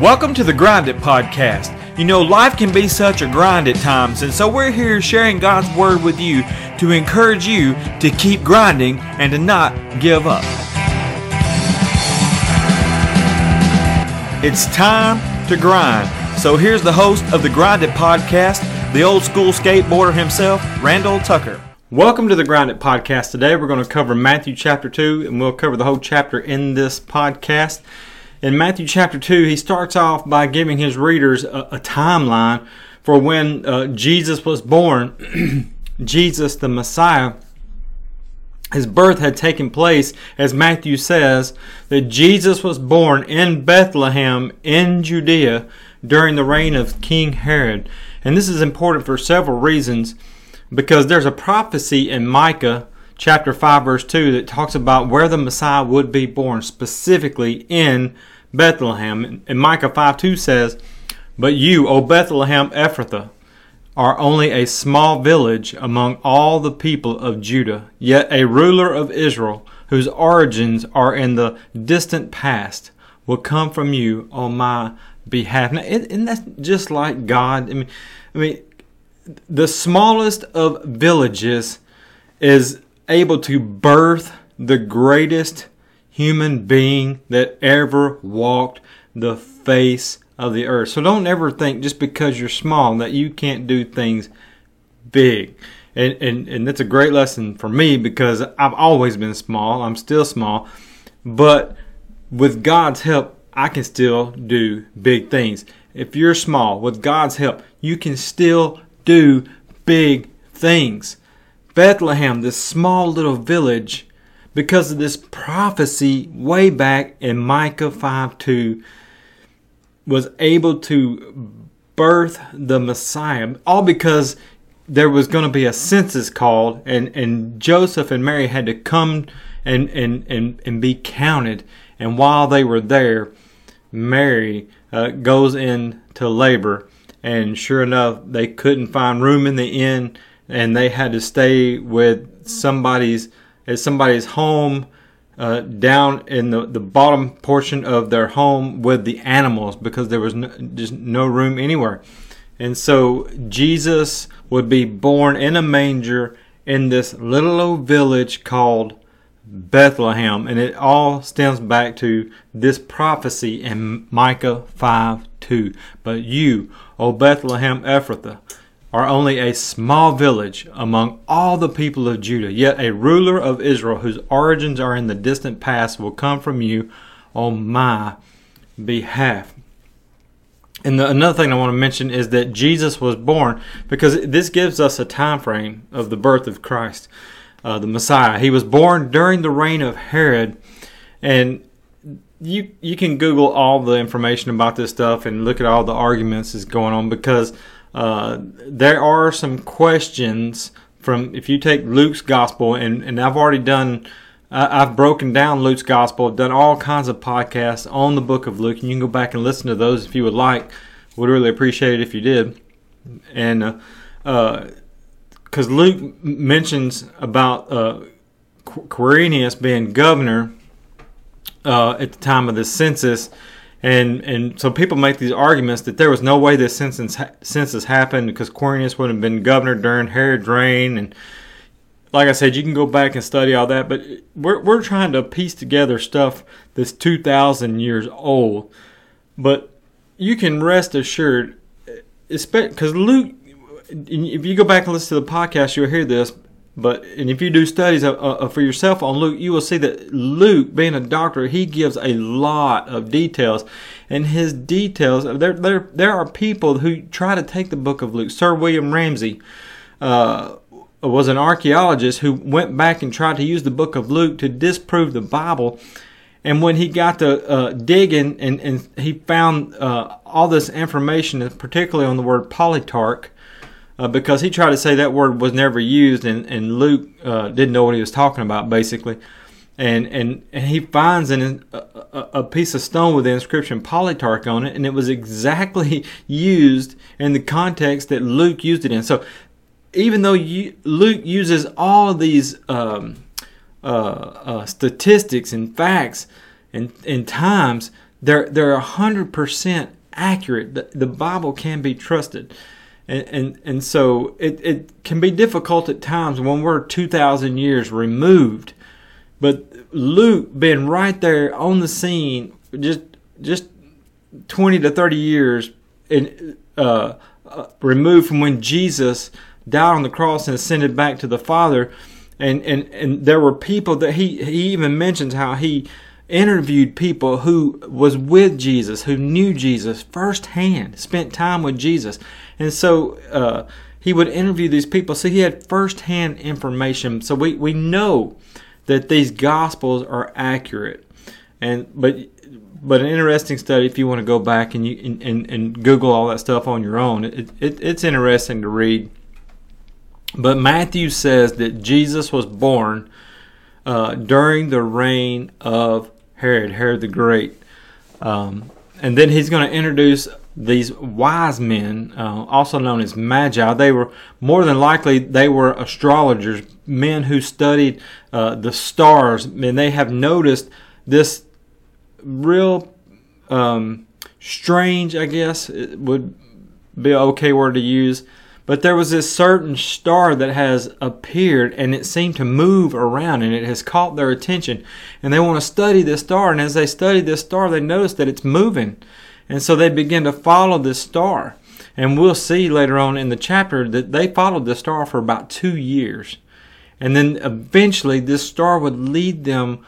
Welcome to the Grind It Podcast. You know, life can be such a grind at times, and so we're here sharing God's Word with you to encourage you to keep grinding and to not give up. It's time to grind. So here's the host of the Grind It Podcast, the old school skateboarder himself, Randall Tucker. Welcome to the Grind It Podcast. Today we're going to cover Matthew chapter 2, and we'll cover the whole chapter in this podcast. In Matthew chapter 2, he starts off by giving his readers a, a timeline for when uh, Jesus was born. Jesus, the Messiah, his birth had taken place, as Matthew says, that Jesus was born in Bethlehem in Judea during the reign of King Herod. And this is important for several reasons because there's a prophecy in Micah chapter 5 verse 2 that talks about where the Messiah would be born specifically in Bethlehem. And Micah 5 2 says, But you, O Bethlehem Ephrathah, are only a small village among all the people of Judah, yet a ruler of Israel, whose origins are in the distant past, will come from you on my behalf. Now, isn't that just like God? I mean, I mean, the smallest of villages is able to birth the greatest human being that ever walked the face of the earth. So don't ever think just because you're small that you can't do things big. And, and, and that's a great lesson for me because I've always been small. I'm still small. But with God's help, I can still do big things. If you're small, with God's help, you can still do big things. Bethlehem, this small little village, because of this prophecy way back in Micah 5 2, was able to birth the Messiah, all because there was going to be a census called, and, and Joseph and Mary had to come and, and, and, and be counted. And while they were there, Mary uh, goes into labor, and sure enough, they couldn't find room in the inn, and they had to stay with somebody's at somebody's home uh, down in the, the bottom portion of their home with the animals because there was no, just no room anywhere. And so Jesus would be born in a manger in this little old village called Bethlehem. And it all stems back to this prophecy in Micah 5 2. But you, O Bethlehem Ephrathah, are only a small village among all the people of Judah, yet a ruler of Israel whose origins are in the distant past will come from you on my behalf. And the, another thing I want to mention is that Jesus was born because this gives us a time frame of the birth of Christ, uh, the Messiah. He was born during the reign of Herod, and you you can Google all the information about this stuff and look at all the arguments that's going on because uh, there are some questions from if you take Luke's gospel and, and I've already done I've broken down Luke's gospel, done all kinds of podcasts on the book of Luke, and you can go back and listen to those if you would like. Would really appreciate it if you did. And because uh, uh, Luke mentions about uh, Quirinius being governor uh, at the time of the census, and and so people make these arguments that there was no way this census census happened because Quirinius would have been governor during Herod's reign, and like I said, you can go back and study all that. But we're we're trying to piece together stuff that's two thousand years old. But you can rest assured, eh, because Luke, if you go back and listen to the podcast, you'll hear this. But and if you do studies uh, uh, for yourself on Luke, you will see that Luke, being a doctor, he gives a lot of details, and his details there there there are people who try to take the book of Luke. Sir William Ramsay uh, was an archaeologist who went back and tried to use the book of Luke to disprove the Bible. And when he got to uh, digging and, and he found uh, all this information, particularly on the word politarch, uh, because he tried to say that word was never used, and, and Luke uh, didn't know what he was talking about, basically. And, and, and he finds an, a, a piece of stone with the inscription Politarch on it, and it was exactly used in the context that Luke used it in. So even though you, Luke uses all these um, uh, uh, statistics and facts and, and times, they're they're hundred percent accurate. The, the Bible can be trusted. And, and, and so it, it can be difficult at times when we're 2,000 years removed. But Luke being right there on the scene, just just 20 to 30 years in, uh, uh, removed from when Jesus died on the cross and ascended back to the Father, and and and there were people that he he even mentions how he interviewed people who was with Jesus, who knew Jesus firsthand, spent time with Jesus, and so uh, he would interview these people. So he had firsthand information. So we we know that these gospels are accurate, and but but an interesting study if you want to go back and you and, and, Google all that stuff on your own. It, it, it's interesting to read. But Matthew says that Jesus was born uh, during the reign of Herod, Herod the Great. Um, and then he's going to introduce these wise men, uh, also known as magi. They were more than likely they were astrologers, men who studied uh, the stars, and they have noticed this real um, strange, I guess it would be an okay word to use. But there was this certain star that has appeared and it seemed to move around and it has caught their attention. And they want to study this star. And as they study this star, they notice that it's moving. And so they begin to follow this star. And we'll see later on in the chapter that they followed the star for about two years. And then eventually this star would lead them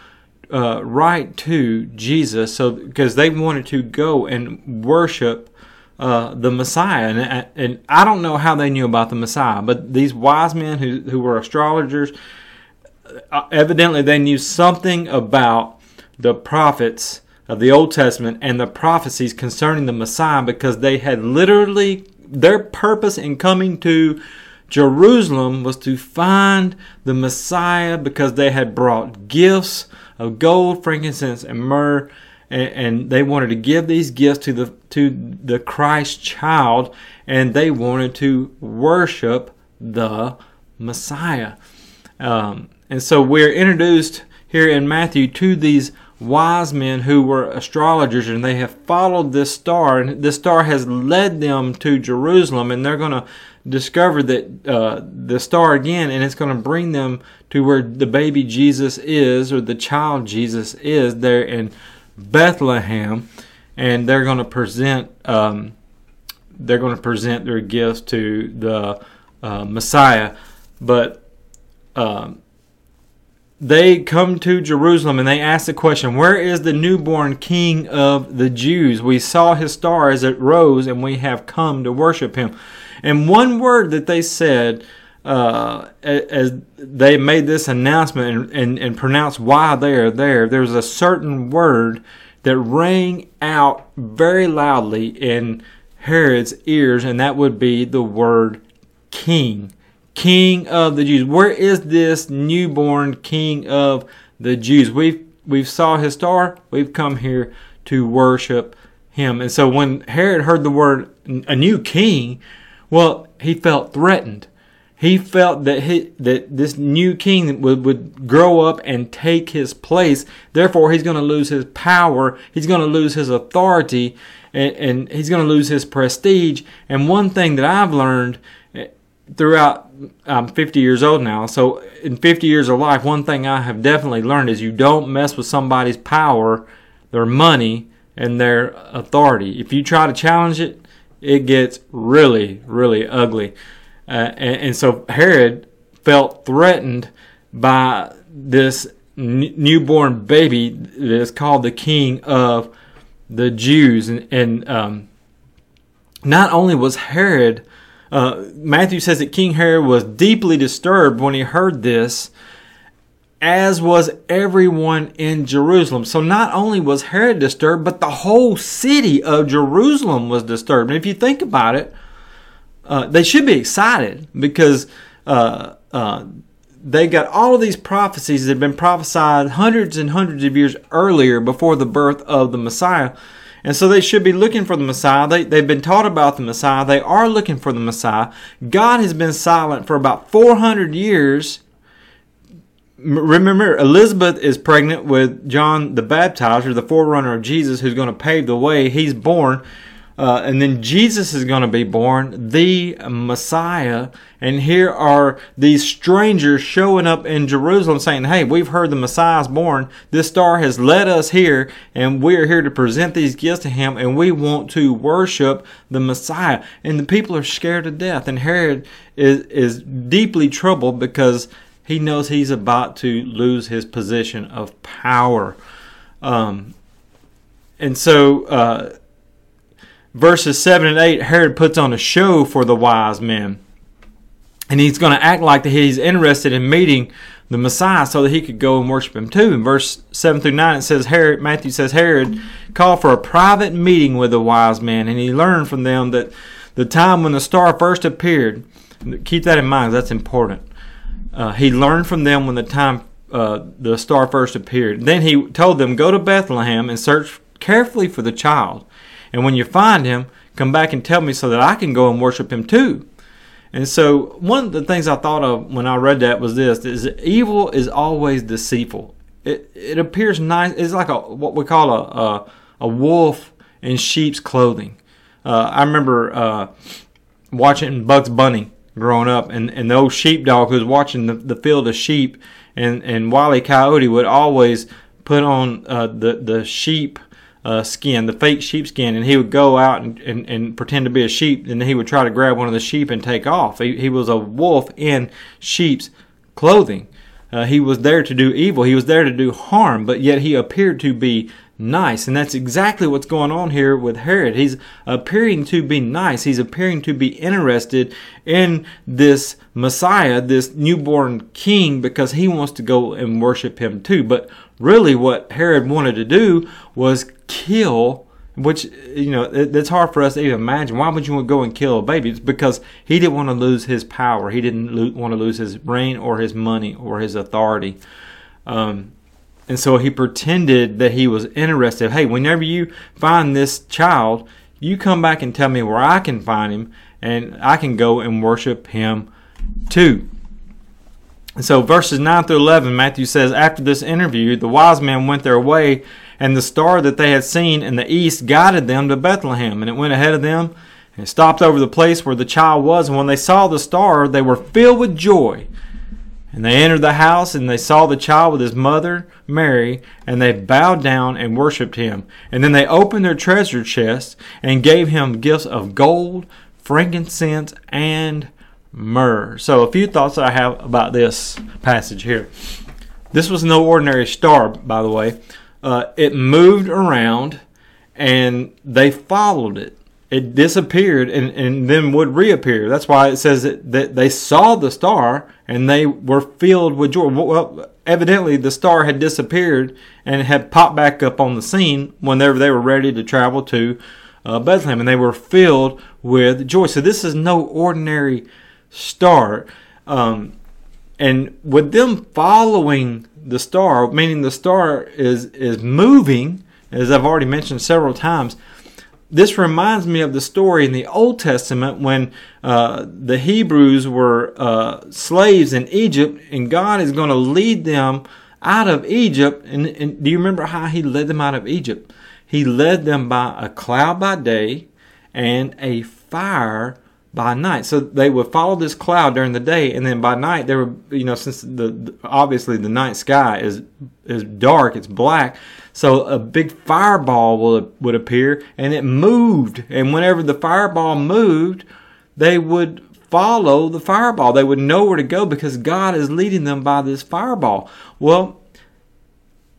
uh, right to Jesus, so because they wanted to go and worship uh, the Messiah, and and I don't know how they knew about the Messiah, but these wise men who who were astrologers, uh, evidently they knew something about the prophets of the Old Testament and the prophecies concerning the Messiah because they had literally their purpose in coming to Jerusalem was to find the Messiah because they had brought gifts of gold, frankincense, and myrrh, and, they wanted to give these gifts to the to the Christ child, and they wanted to worship the Messiah. Um, and so we're introduced here in Matthew to these wise men who were astrologers and they have followed this star and this star has led them to Jerusalem and they're going to discover that uh, the star again, and it's going to bring them to where the baby Jesus is, or the child Jesus is, there in Bethlehem, and they're going to present um, they're going to present their gifts to the uh, Messiah, but. Um, they come to Jerusalem and they ask the question, Where is the newborn king of the Jews? We saw his star as it rose, and we have come to worship him. And one word that they said uh, as they made this announcement and, and, and pronounced why they are there, there's a certain word that rang out very loudly in Herod's ears, and that would be the word king. King of the Jews. Where is this newborn king of the Jews? We've we've saw his star. We've come here to worship him. And so when Herod heard the word a new king, well, he felt threatened. He felt that he, that this new king would, would grow up and take his place. Therefore, he's going to lose his power. He's going to lose his authority, and, and he's going to lose his prestige. And one thing that I've learned throughout, I'm 50 years old now. So in 50 years of life, one thing I have definitely learned is you don't mess with somebody's power, their money, and their authority. If you try to challenge it, it gets really, really ugly. Uh, and, and, so Herod felt threatened by this n- newborn baby that is called the king of the Jews. And, and um, not only was Herod, uh, Matthew says that King Herod was deeply disturbed when he heard this as was everyone in Jerusalem. So not only was Herod disturbed, but the whole city of Jerusalem was disturbed. And if you think about it, uh, they should be excited because uh, uh, they got all of these prophecies that had been prophesied hundreds and hundreds of years earlier before the birth of the Messiah. And so they should be looking for the Messiah. They, they've been taught about the Messiah. They are looking for the Messiah. God has been silent for about 400 years remember, Elizabeth is pregnant with John the Baptizer, the forerunner of Jesus, who's going to pave the way. He's born. Uh, and then Jesus is going to be born, the Messiah. And here are these strangers showing up in Jerusalem saying, Hey, we've heard the Messiah is born. This star has led us here, and we're here to present these gifts to him, and we want to worship the Messiah. And the people are scared to death. And Herod is, is deeply troubled because he knows he's about to lose his position of power. Um, and so, uh, verses 7 and 8, Herod puts on a show for the wise men. And he's going to act like that he's interested in meeting the Messiah so that he could go and worship him too. In verse 7 through 9, it says, Herod, Matthew says, Herod called for a private meeting with the wise men, and he learned from them that the time when the star first appeared, keep that in mind, that's important. Uh, he learned from them when the time uh, the star first appeared. Then he told them, Go to Bethlehem and search carefully for the child. And when you find him, come back and tell me so that I can go and worship him too. And so one of the things I thought of when I read that was this is evil is always deceitful. It, it appears nice. It's like a what we call a a, a wolf in sheep's clothing. Uh, I remember uh, watching Bugs Bunny growing up, and, and the old sheepdog who was watching the, the field of sheep, and, and Wile Coyote would always put on uh, the the sheep uh, skin, the fake sheepskin, and he would go out and, and, and, pretend to be a sheep, and he would try to grab one of the sheep and take off. He, he was a wolf in sheep's clothing. Uh, he was there to do evil. He was there to do harm, but yet he appeared to be nice. And that's exactly what's going on here with Herod. He's appearing to be nice. He's appearing to be interested in this Messiah, this newborn king, because he wants to go and worship him too. But really, what Herod wanted to do was kill. Which you know it's hard for us to even imagine. Why would you want to go and kill a baby? It's because he didn't want to lose his power. He didn't lo- want to lose his reign or his money or his authority. Um, and so he pretended that he was interested. Hey, whenever you find this child, you come back and tell me where I can find him, and I can go and worship him too. So, verses 9 through 11, Matthew says, After this interview, the wise men went their way, and the star that they had seen in the east guided them to Bethlehem. And it went ahead of them and stopped over the place where the child was. And when they saw the star, they were filled with joy. And they entered the house, and they saw the child with his mother, Mary, and they bowed down and worshipped him. And then they opened their treasure chests and gave him gifts of gold, frankincense, and myrrh. So, a few thoughts that I have about this passage here. This was no ordinary star, by the way. Uh, it moved around, and they followed it it disappeared and, and then would reappear. That's why it says that, that they saw the star and they were filled with joy. Well, evidently the star had disappeared and had popped back up on the scene whenever they were ready to travel to uh, Bethlehem, and they were filled with joy. So this is no ordinary star. Um, and with them following the star, meaning the star is is moving, as I've already mentioned several times this reminds me of the story in the Old Testament when uh, the Hebrews were uh, slaves in Egypt, and God is going to lead them out of Egypt. And, and, do you remember how He led them out of Egypt? He led them by a cloud by day and a fire by night. So they would follow this cloud during the day, and then by night they were, you know, since the obviously the night sky is is dark, it's black. So a big fireball would, would appear and it moved. And whenever the fireball moved, they would follow the fireball. They would know where to go because God is leading them by this fireball. Well,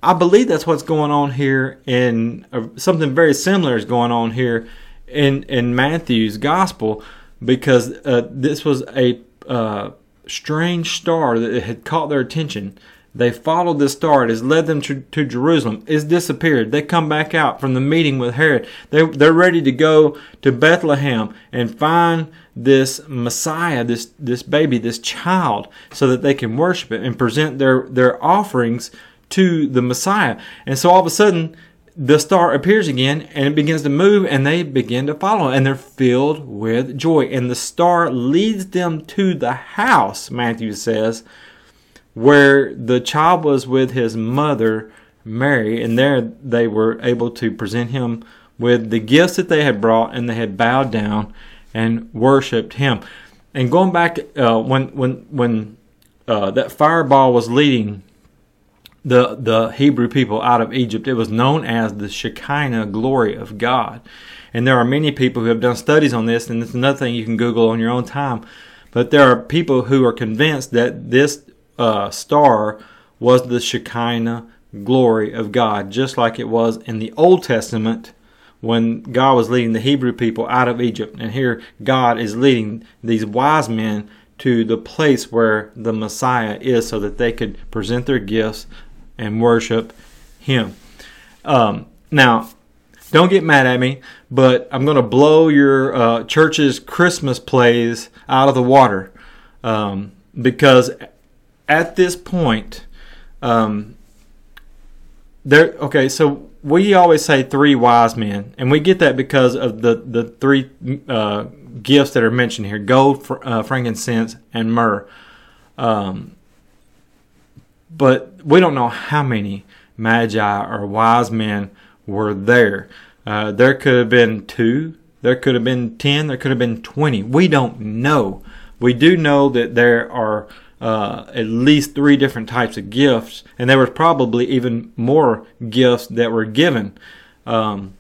I believe that's what's going on here and uh, something very similar is going on here in in Matthew's gospel because uh, this was a uh, strange star that had caught their attention they followed this star. It has led them to, to Jerusalem. It's disappeared. They come back out from the meeting with Herod. They, they're ready to go to Bethlehem and find this Messiah, this, this baby, this child, so that they can worship it and present their, their offerings to the Messiah. And so all of a sudden, the star appears again and it begins to move and they begin to follow and they're filled with joy. And the star leads them to the house, Matthew says, where the child was with his mother, Mary, and there they were able to present him with the gifts that they had brought, and they had bowed down and worshipped him. And going back, uh, when when when uh, that fireball was leading the the Hebrew people out of Egypt, it was known as the Shekinah glory of God. And there are many people who have done studies on this, and it's another thing you can Google on your own time. But there are people who are convinced that this uh, star was the Shekinah glory of God, just like it was in the Old Testament when God was leading the Hebrew people out of Egypt. And here God is leading these wise men to the place where the Messiah is so that they could present their gifts and worship Him. Um, now, don't get mad at me, but I'm going to blow your uh, church's Christmas plays out of the water um, because at this point, um, there. Okay, so we always say three wise men, and we get that because of the the three uh, gifts that are mentioned here: gold, fr- uh, frankincense, and myrrh. Um, but we don't know how many magi or wise men were there. Uh, there could have been two, there could have been ten, there could have been twenty. We don't know. We do know that there are uh, at least three different types of gifts, and there was probably even more gifts that were given. Um,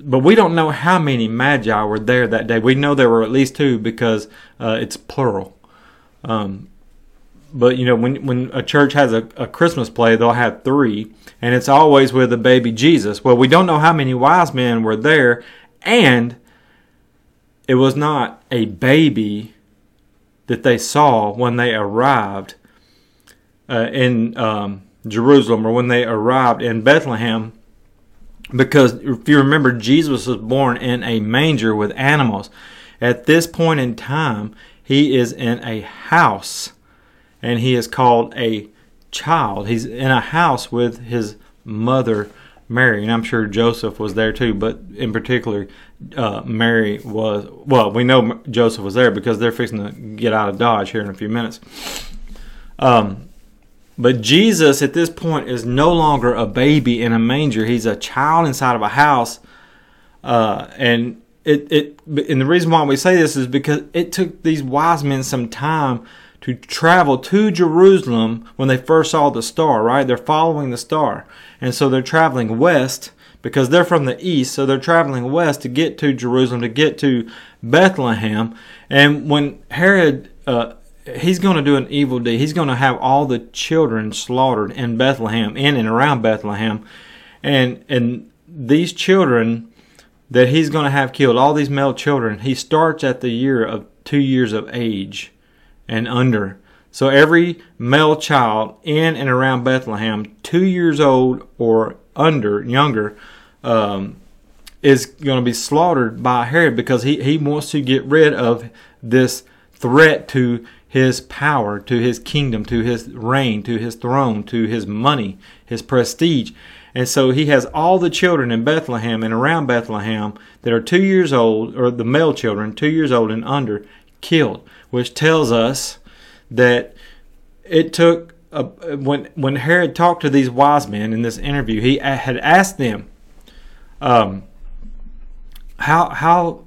but we don't know how many magi were there that day. We know there were at least two because uh, it's plural. Um, but you know, when when a church has a, a Christmas play, they'll have three, and it's always with the baby Jesus. Well, we don't know how many wise men were there, and it was not a baby that they saw when they arrived uh, in um, Jerusalem or when they arrived in Bethlehem. Because if you remember, Jesus was born in a manger with animals. At this point in time, he is in a house and he is called a child. He's in a house with his mother Mary, and I'm sure Joseph was there too, but in particular, uh, Mary was. Well, we know Joseph was there because they're fixing to get out of Dodge here in a few minutes. Um, but Jesus at this point is no longer a baby in a manger. He's a child inside of a house. Uh, and it, it and the reason why we say this is because it took these wise men some time to travel to Jerusalem when they first saw the star, right? They're following the star. And so they're traveling west because they're from the east, so they're traveling west to get to Jerusalem, to get to Bethlehem. And when Herod, uh, he's going to do an evil deed, he's going to have all the children slaughtered in Bethlehem, in and around Bethlehem. And, and these children that he's going to have killed, all these male children, he starts at the year of two years of age and under. So every male child in and around Bethlehem, two years old or under, younger, um, is going to be slaughtered by Herod because he, he wants to get rid of this threat to his power, to his kingdom, to his reign, to his throne, to his money, his prestige. And so he has all the children in Bethlehem and around Bethlehem that are two years old, or the male children, two years old and under, killed which tells us that it took a, when when Herod talked to these wise men in this interview, he had asked them, um, "How how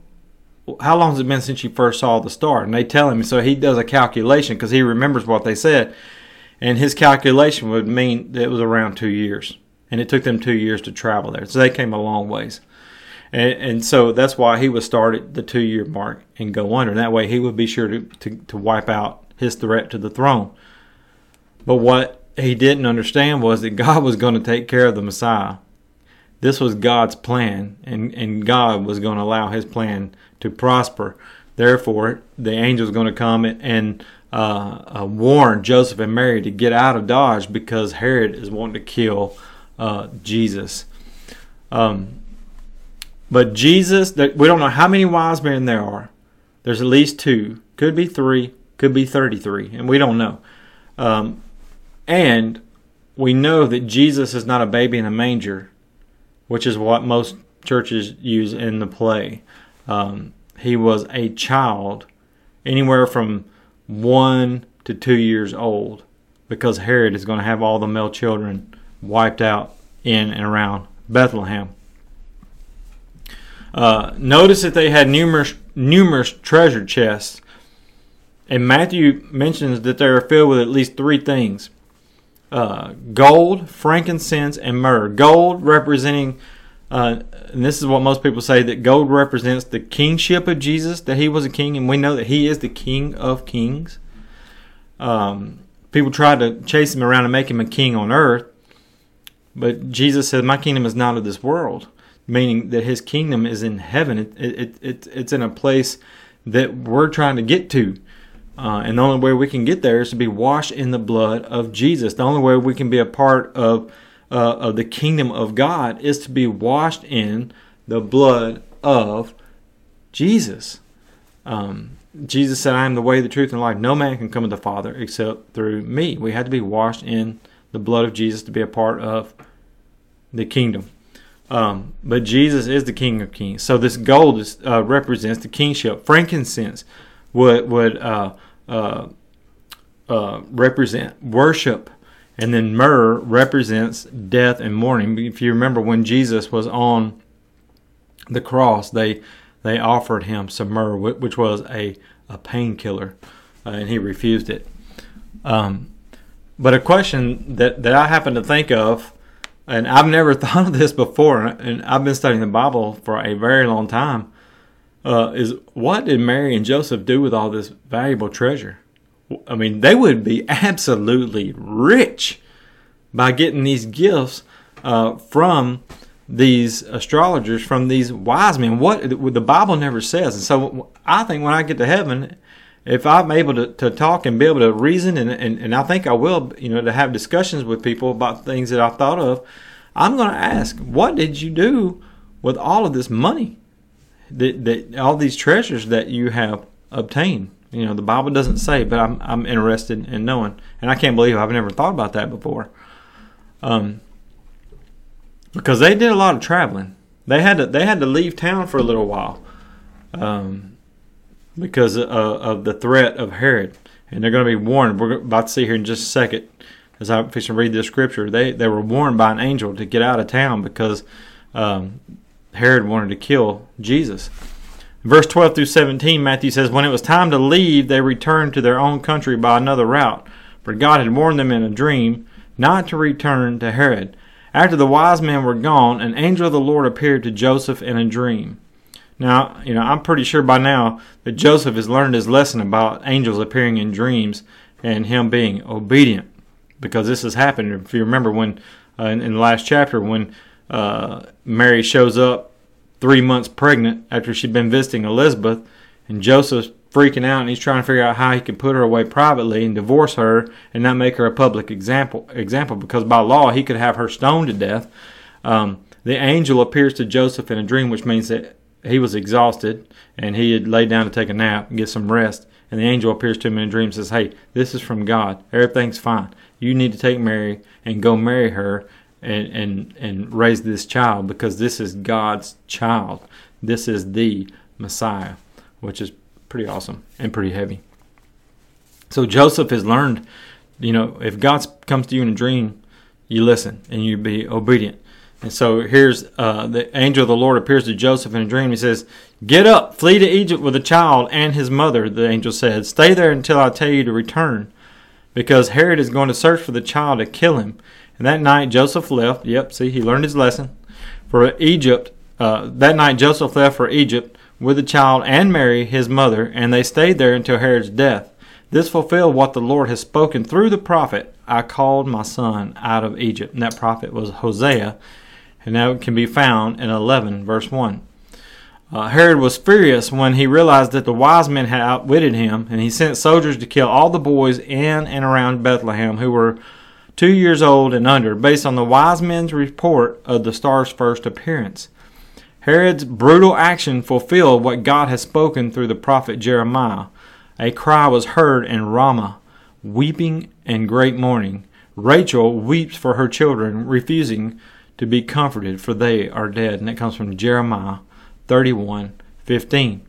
how long has it been since you first saw the star?" And they tell him. So he does a calculation because he remembers what they said, and his calculation would mean that it was around two years, and it took them two years to travel there. So they came a long ways. And, and so that's why he would start at the two year mark and go under. And that way he would be sure to, to, to wipe out his threat to the throne. But what he didn't understand was that God was going to take care of the Messiah. This was God's plan, and, and God was going to allow his plan to prosper. Therefore, the angel is going to come and uh, uh, warn Joseph and Mary to get out of Dodge because Herod is wanting to kill uh, Jesus. Um, but Jesus, we don't know how many wise men there are. There's at least two. Could be three. Could be 33. And we don't know. Um, and we know that Jesus is not a baby in a manger, which is what most churches use in the play. Um, he was a child, anywhere from one to two years old. because Herod is going to have all the male children wiped out in and around Bethlehem. Uh, notice that they had numerous numerous treasure chests, and Matthew mentions that they are filled with at least three things: uh, gold, frankincense, and myrrh. Gold representing, uh, and this is what most people say that gold represents the kingship of Jesus, that he was a king, and we know that he is the King of Kings. Um, people tried to chase him around and make him a king on earth, but Jesus said, "My kingdom is not of this world." Meaning that his kingdom is in heaven. It, it, it, it's in a place that we're trying to get to. Uh, and the only way we can get there is to be washed in the blood of Jesus. The only way we can be a part of, uh, of the kingdom of God is to be washed in the blood of Jesus. Um, Jesus said, I am the way, the truth, and life. No man can come to the Father except through me. We had to be washed in the blood of Jesus to be a part of the kingdom. Um, but Jesus is the King of Kings. So this gold is, uh, represents the kingship. Frankincense would would uh, uh, uh, represent worship, and then myrrh represents death and mourning. If you remember when Jesus was on the cross, they they offered him some myrrh, which was a a painkiller, uh, and he refused it. Um, but a question that, that I happen to think of and I've never thought of this before, and I've been studying the Bible for a very long time. Uh, is what did Mary and Joseph do with all this valuable treasure? I mean, they would be absolutely rich by getting these gifts uh, from these astrologers, from these wise men. What the Bible never says, and so I think when I get to heaven, if I'm able to, to talk and be able to reason, and, and, and I think I will, you know, to have discussions with people about things that I've thought of, I'm going to ask, what did you do with all of this money, that, that all these treasures that you have obtained? You know, the Bible doesn't say, but I'm I'm interested in knowing, and I can't believe I've never thought about that before. Um, because they did a lot of traveling. They had to they had to leave town for a little while. Um, because of, of the threat of Herod. And they're going to be warned. We're about to see here in just a second, as I fix to read this scripture, they, they were warned by an angel to get out of town because um, Herod wanted to kill Jesus. Verse 12 through 17, Matthew says, When it was time to leave, they returned to their own country by another route, for God had warned them in a dream not to return to Herod. After the wise men were gone, an angel of the Lord appeared to Joseph in a dream. Now, you know, I'm pretty sure by now that Joseph has learned his lesson about angels appearing in dreams and him being obedient because this has happened. If you remember when uh, in, in, the last chapter when uh, Mary shows up three months pregnant after she'd been visiting Elizabeth, and Joseph's freaking out and he's trying to figure out how he can put her away privately and divorce her and not make her a public example example because by law he could have her stoned to death. Um, the angel appears to Joseph in a dream, which means that he was exhausted and he had laid down to take a nap and get some rest. And the angel appears to him in a dream and says, Hey, this is from God. Everything's fine. You need to take Mary and go marry her and, and, and raise this child because this is God's child. This is the Messiah, which is pretty awesome and pretty heavy. So Joseph has learned, you know, if God comes to you in a dream, you listen and you be obedient. And so here's uh, the angel of the Lord appears to Joseph in a dream. He says, Get up, flee to Egypt with the child and his mother, the angel said. Stay there until I tell you to return, because Herod is going to search for the child to kill him. And that night Joseph left. Yep, see, he learned his lesson. For Egypt, uh, that night Joseph left for Egypt with the child and Mary, his mother, and they stayed there until Herod's death. This fulfilled what the Lord has spoken through the prophet I called my son out of Egypt. And that prophet was Hosea and that can be found in 11, verse 1. Uh, Herod was furious when he realized that the wise men had outwitted him, and he sent soldiers to kill all the boys in and around Bethlehem who were two years old and under, based on the wise men's report of the star's first appearance. Herod's brutal action fulfilled what God had spoken through the prophet Jeremiah. A cry was heard in Ramah, weeping and great mourning. Rachel weeps for her children, refusing to be comforted, for they are dead. And that comes from Jeremiah 31 15.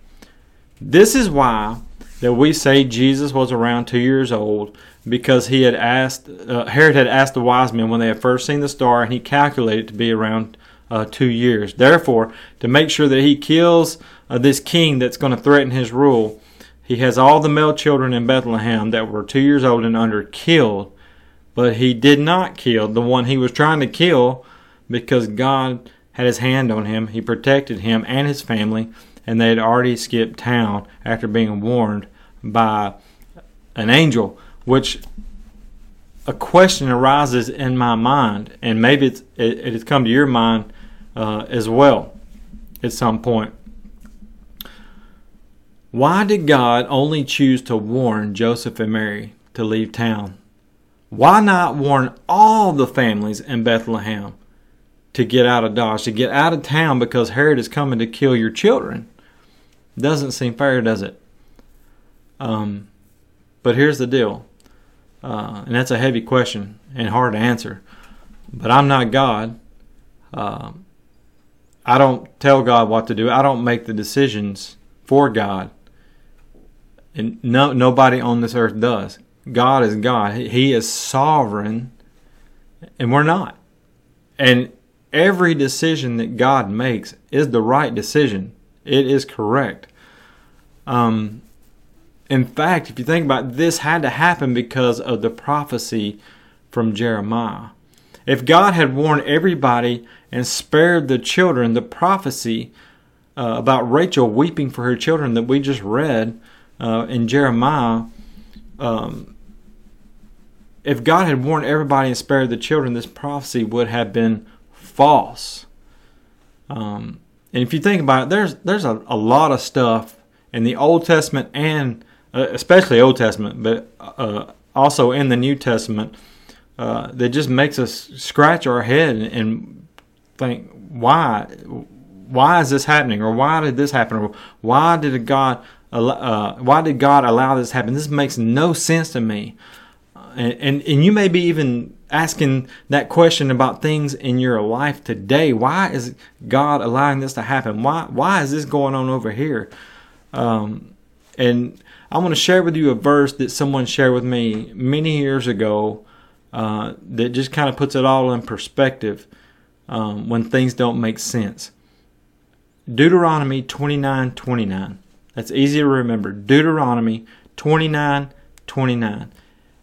This is why that we say Jesus was around two years old because he had asked uh, Herod had asked the wise men when they had first seen the star, and he calculated to be around uh, two years. Therefore, to make sure that he kills uh, this king that's going to threaten his rule, he has all the male children in Bethlehem that were two years old and under killed, but he did not kill the one he was trying to kill because God had his hand on him. He protected him and his family, and they had already skipped town after being warned by an angel which a question arises in my mind, and maybe it's, it, it has come to your mind uh, as well at some point. Why did God only choose to warn Joseph and Mary to leave town? Why not warn all the families in Bethlehem to get out of Dodge, to get out of town because Herod is coming to kill your children? Doesn't seem fair, does it? Um, but here's the deal uh, and that's a heavy question and hard to answer. But I'm not God. Uh, I don't tell God what to do. I don't make the decisions for God. And no, nobody on this earth does. God is God. He is sovereign, and we're not. And every decision that God makes is the right decision. It is correct. Um, in fact, if you think about it, this had to happen because of the prophecy from Jeremiah. If God had warned everybody and spared the children, the prophecy uh, about Rachel weeping for her children that we just read uh, in Jeremiah, um, if God had warned everybody and spared the children, this prophecy would have been false. Um, and if you think about it, there's there's a, a lot of stuff in the Old Testament and uh, especially Old Testament, but uh, also in the New Testament, uh, that just makes us scratch our head and, and think, why? Why is this happening? Or why did this happen? Or why did God? Uh, why did God allow this to happen? This makes no sense to me. And, and, and you may be even asking that question about things in your life today. Why is God allowing this to happen? Why why is this going on over here? Um, and I want to share with you a verse that someone shared with me many years ago uh, that just kind of puts it all in perspective um, when things don't make sense. Deuteronomy 29 29. That's easy to remember. Deuteronomy 29 29.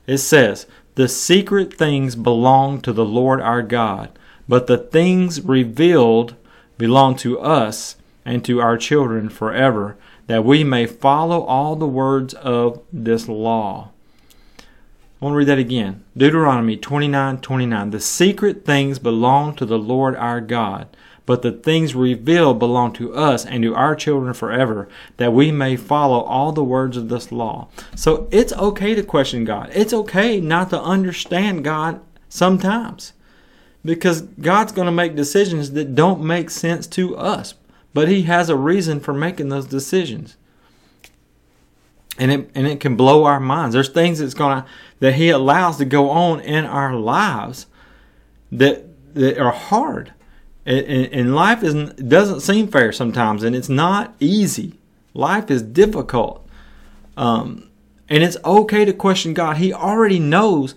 It says, The secret things belong to the Lord our God, but the things revealed belong to us and to our children forever that we may follow all the words of this law. I want to read that again. Deuteronomy 29 29. The secret things belong to the Lord our God, but the things revealed belong to us and to our children forever, that we may follow all the words of this law. So it's okay to question God. It's okay not to understand God sometimes because God's going to make decisions that don't make sense to us but he has a reason for making those decisions. And it, and it can blow our minds. There's things that's gonna that he allows to go on in our lives that that are hard. And, and life isn't doesn't seem fair sometimes, and it's not easy. Life is difficult, um, and it's okay to question God. He already knows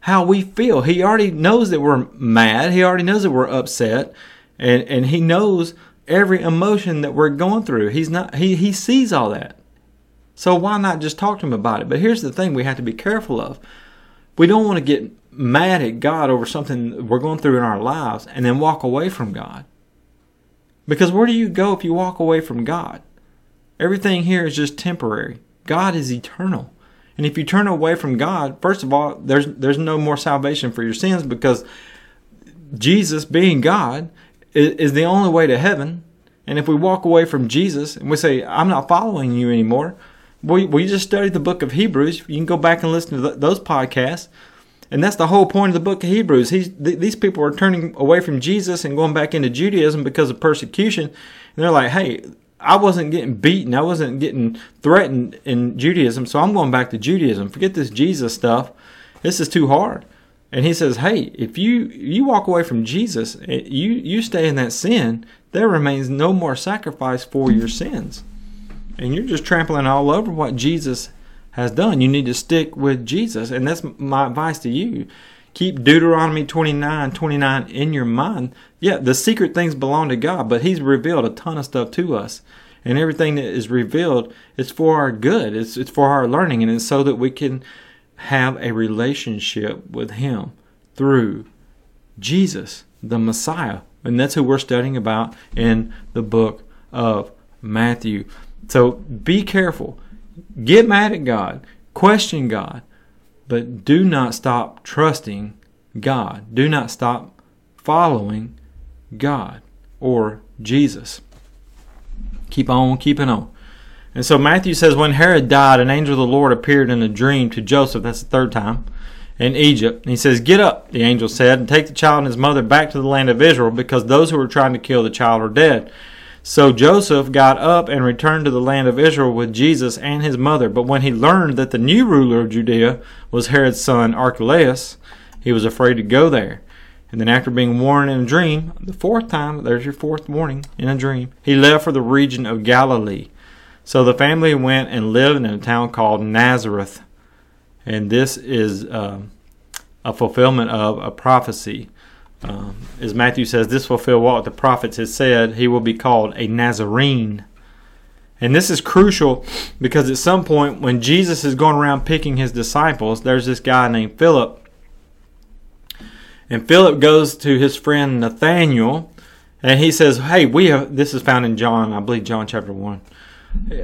how we feel. He already knows that we're mad. He already knows that we're upset, and and he knows every emotion that we're going through. He's not he he sees all that. So why not just talk to him about it? But here's the thing we have to be careful of. We don't want to get mad at God over something we're going through in our lives and then walk away from God. Because where do you go if you walk away from God? Everything here is just temporary. God is eternal. And if you turn away from God, first of all, there's there's no more salvation for your sins because Jesus being God is the only way to heaven. And if we walk away from Jesus and we say, I'm not following you anymore, we, we just studied the book of Hebrews. You can go back and listen to those podcasts. And that's the whole point of the book of Hebrews. He's, th- these people are turning away from Jesus and going back into Judaism because of persecution. And they're like, hey, I wasn't getting beaten. I wasn't getting threatened in Judaism, so I'm going back to Judaism. Forget this Jesus stuff. This is too hard. And he says, "Hey, if you you walk away from Jesus, eh, you you stay in that sin, there remains no more sacrifice for your sins, and you're just trampling all over what Jesus has done. You need to stick with Jesus. And that's my advice to you. Keep Deuteronomy 29 29 in your mind. Yeah, the secret things belong to God, but He's revealed a ton of stuff to us. And everything that is revealed is for our good, it's, it's for our learning, and it's so that we can have a relationship with Him through Jesus, the Messiah. And that's who we're studying about in the book of Matthew. So be careful. Get mad at God. Question God. But do not stop trusting God. Do not stop following God or Jesus. Keep on keeping on. And so Matthew says, When Herod died, an angel of the Lord appeared in a dream to Joseph. That's the third time in Egypt. And he says, Get up, the angel said, and take the child and his mother back to the land of Israel, because those who were trying to kill the child are dead. So Joseph got up and returned to the land of Israel with Jesus and his mother. But when he learned that the new ruler of Judea was Herod's son Archelaus, he was afraid to go there. And then, after being warned in a dream, the fourth time, there's your fourth warning in a dream, he left for the region of Galilee. So the family went and lived in a town called Nazareth. And this is uh, a fulfillment of a prophecy um, as Matthew says, this will fulfill what the prophets had said. He will be called a Nazarene. And this is crucial because at some point when Jesus is going around picking his disciples, there's this guy named Philip. And Philip goes to his friend Nathaniel and he says, Hey, we have, this is found in John, I believe John chapter 1.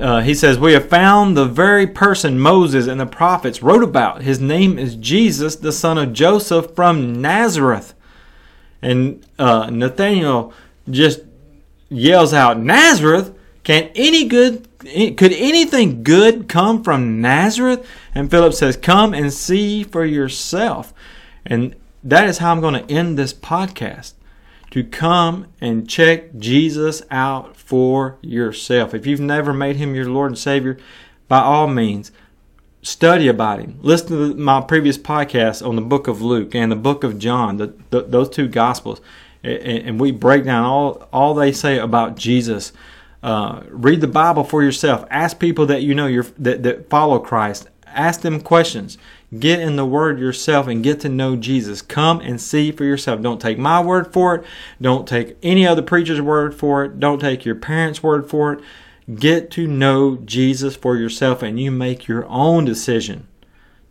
Uh, he says, We have found the very person Moses and the prophets wrote about. His name is Jesus, the son of Joseph from Nazareth. And uh, Nathaniel just yells out, Nazareth? Can any good could anything good come from Nazareth? And Philip says, Come and see for yourself. And that is how I'm going to end this podcast. To come and check Jesus out for yourself. If you've never made him your Lord and Savior, by all means, study about him. Listen to my previous podcast on the book of Luke and the book of John, the, the, those two gospels, and, and, we break down all all they say about Jesus. Uh, read the Bible for yourself. Ask people that you know that, that follow Christ. Ask them questions. Get in the Word yourself and get to know Jesus. Come and see for yourself. Don't take my word for it. Don't take any other preacher's word for it. Don't take your parents' word for it Get to know Jesus for yourself and you make your own decision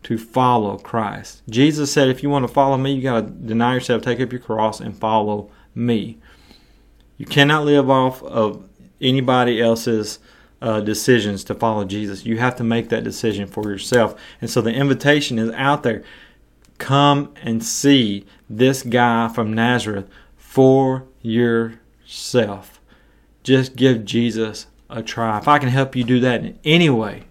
to follow Christ. Jesus said, if you want to follow me, you got to deny yourself, take up your cross, and follow me. You cannot live off of anybody else's uh, decisions to follow Jesus. You have to make that decision for yourself. And so the invitation is out there. Come and see this guy from Nazareth for yourself. Just give Jesus a try. If I can help you do that in any way,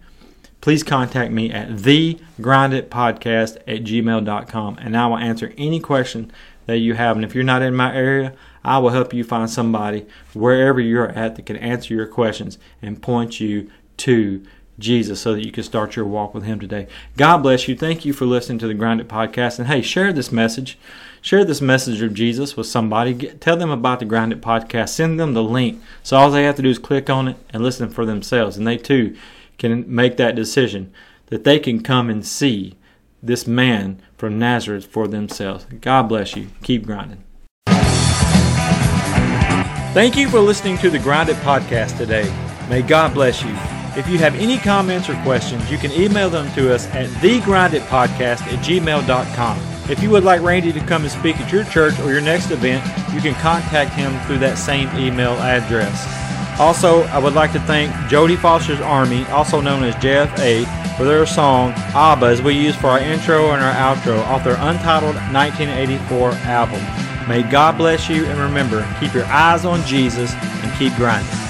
please contact me at thegrinditpodcast at gmail.com and I will answer any question that you have. And if you're not in my area, I will help you find somebody wherever you're at that can answer your questions and point you to Jesus so that you can start your walk with Him today. God bless you. Thank you for listening to the Grind It Podcast. And hey, share this message. Share this message of Jesus with somebody. Get, tell them about the Grind It Podcast. Send them the link. So all they have to do is click on it and listen for themselves. And they too can make that decision that they can come and see this man from Nazareth for themselves. God bless you. Keep grinding. Thank you for listening to the Grind It Podcast today. May God bless you. If you have any comments or questions, you can email them to us at thegrinditpodcast at gmail.com. If you would like Randy to come and speak at your church or your next event, you can contact him through that same email address. Also, I would like to thank Jodie Foster's Army, also known as JFA, for their song ABBA as we use for our intro and our outro off their untitled 1984 album. May God bless you and remember, keep your eyes on Jesus and keep grinding.